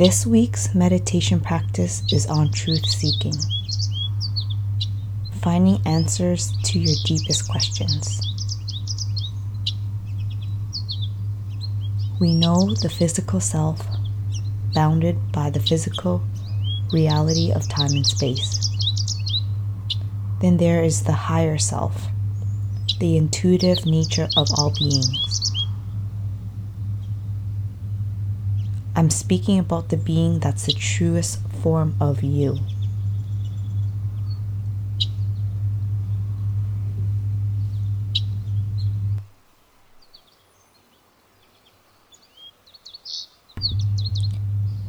This week's meditation practice is on truth seeking, finding answers to your deepest questions. We know the physical self, bounded by the physical reality of time and space. Then there is the higher self, the intuitive nature of all beings. I'm speaking about the being that's the truest form of you.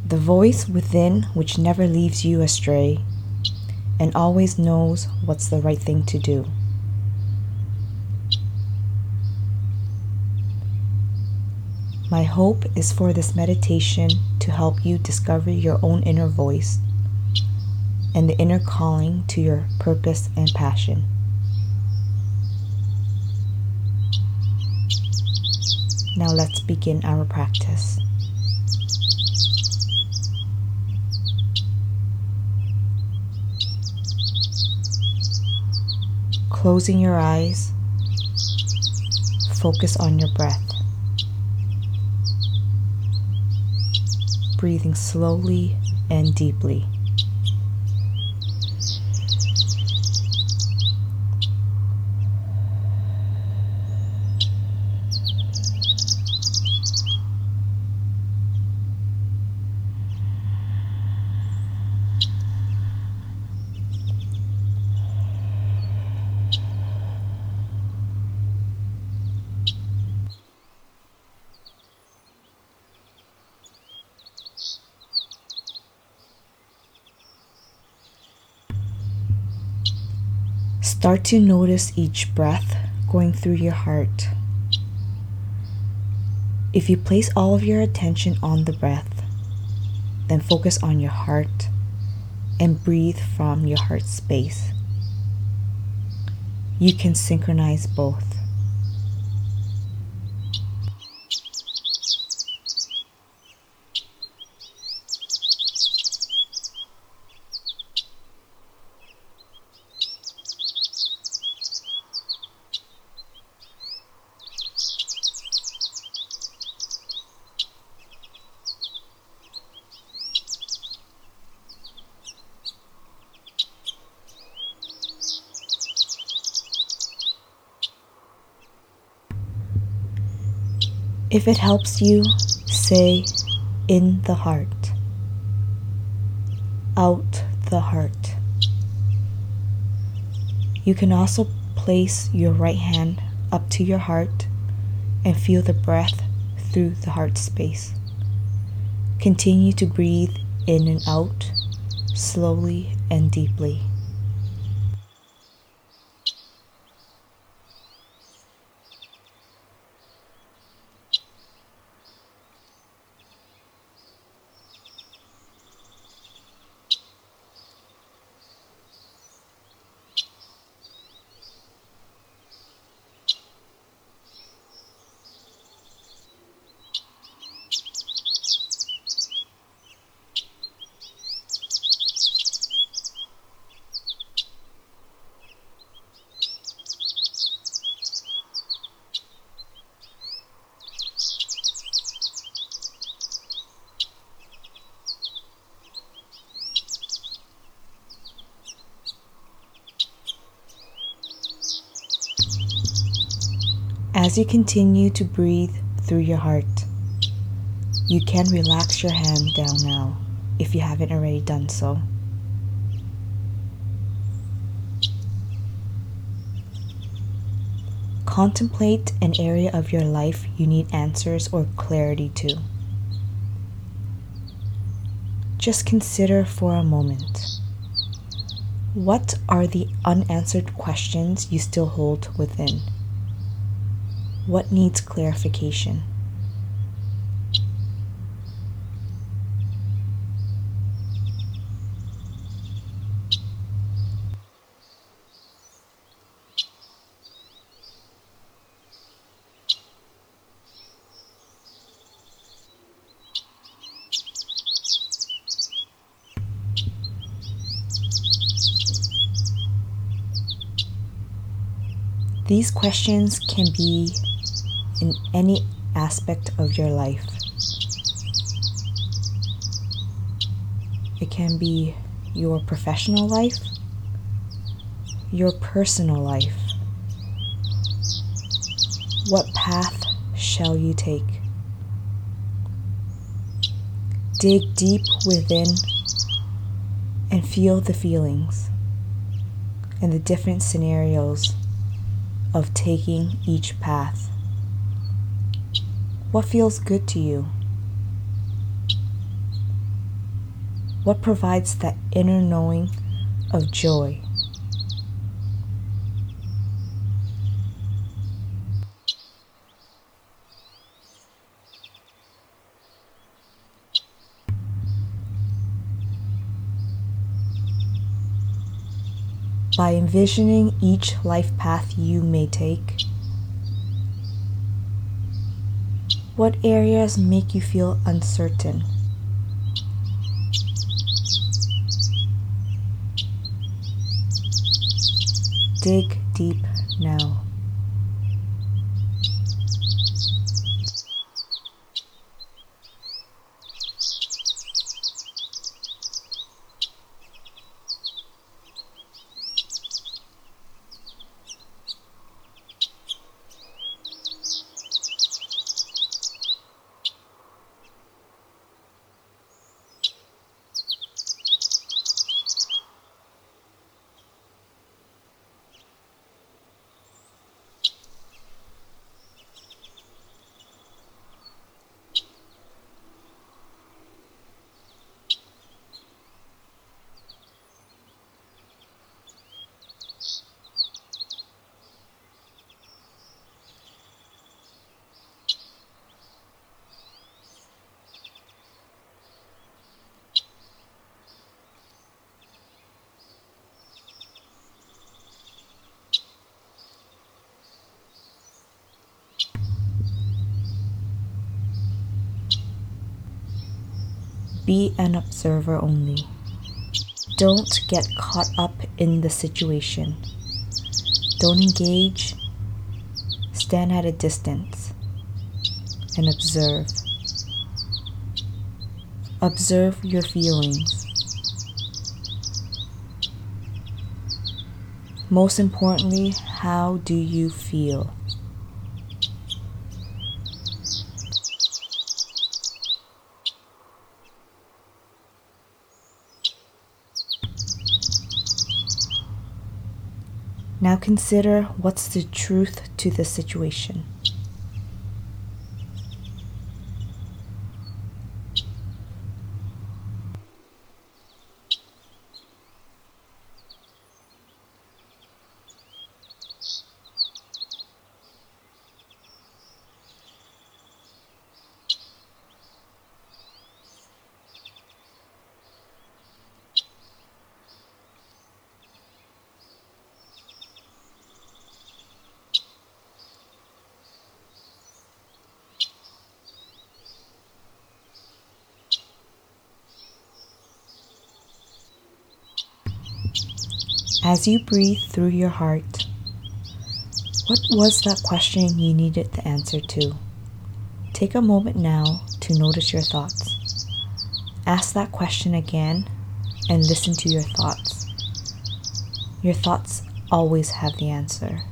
The voice within which never leaves you astray and always knows what's the right thing to do. My hope is for this meditation to help you discover your own inner voice and the inner calling to your purpose and passion. Now let's begin our practice. Closing your eyes, focus on your breath. Breathing slowly and deeply. Start to notice each breath going through your heart. If you place all of your attention on the breath, then focus on your heart and breathe from your heart space. You can synchronize both. If it helps you, say in the heart, out the heart. You can also place your right hand up to your heart and feel the breath through the heart space. Continue to breathe in and out slowly and deeply. As you continue to breathe through your heart, you can relax your hand down now if you haven't already done so. Contemplate an area of your life you need answers or clarity to. Just consider for a moment. What are the unanswered questions you still hold within? What needs clarification? These questions can be any aspect of your life. It can be your professional life, your personal life. What path shall you take? Dig deep within and feel the feelings and the different scenarios of taking each path. What feels good to you? What provides that inner knowing of joy? By envisioning each life path you may take, what areas make you feel uncertain? Dig deep now. Be an observer only. Don't get caught up in the situation. Don't engage. Stand at a distance and observe. Observe your feelings. Most importantly, how do you feel? Now consider what's the truth to the situation. As you breathe through your heart, what was that question you needed the answer to? Take a moment now to notice your thoughts. Ask that question again and listen to your thoughts. Your thoughts always have the answer.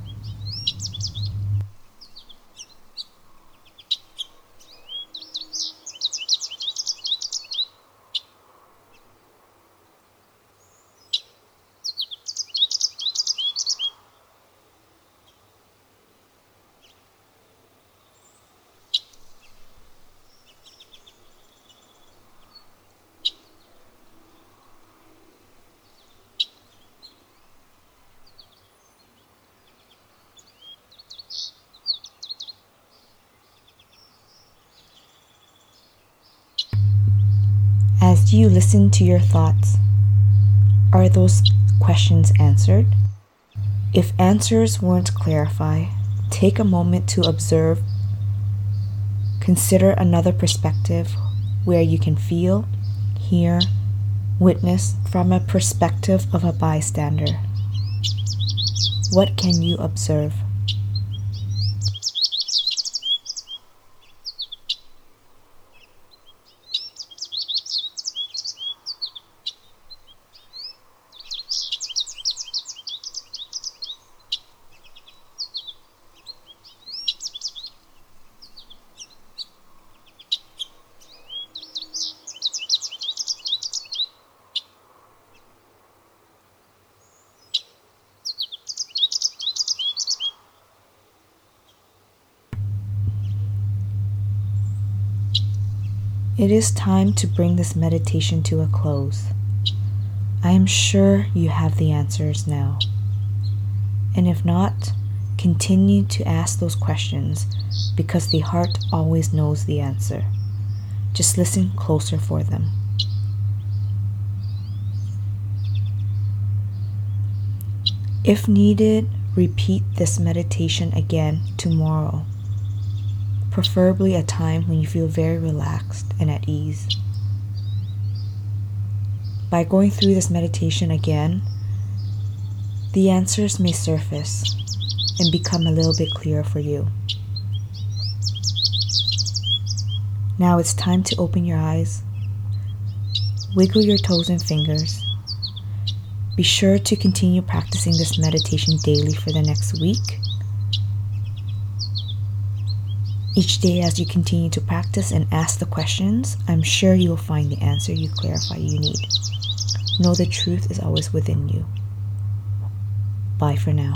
As you listen to your thoughts, are those questions answered? If answers weren't clarified, take a moment to observe. Consider another perspective where you can feel, hear, witness from a perspective of a bystander. What can you observe? It is time to bring this meditation to a close. I am sure you have the answers now. And if not, continue to ask those questions because the heart always knows the answer. Just listen closer for them. If needed, repeat this meditation again tomorrow, preferably a time when you feel very relaxed and at ease. By going through this meditation again, the answers may surface and become a little bit clearer for you. Now it's time to open your eyes, wiggle your toes and fingers. Be sure to continue practicing this meditation daily for the next week. Each day, as you continue to practice and ask the questions, I'm sure you will find the answer you clarify you need. Know the truth is always within you. Bye for now.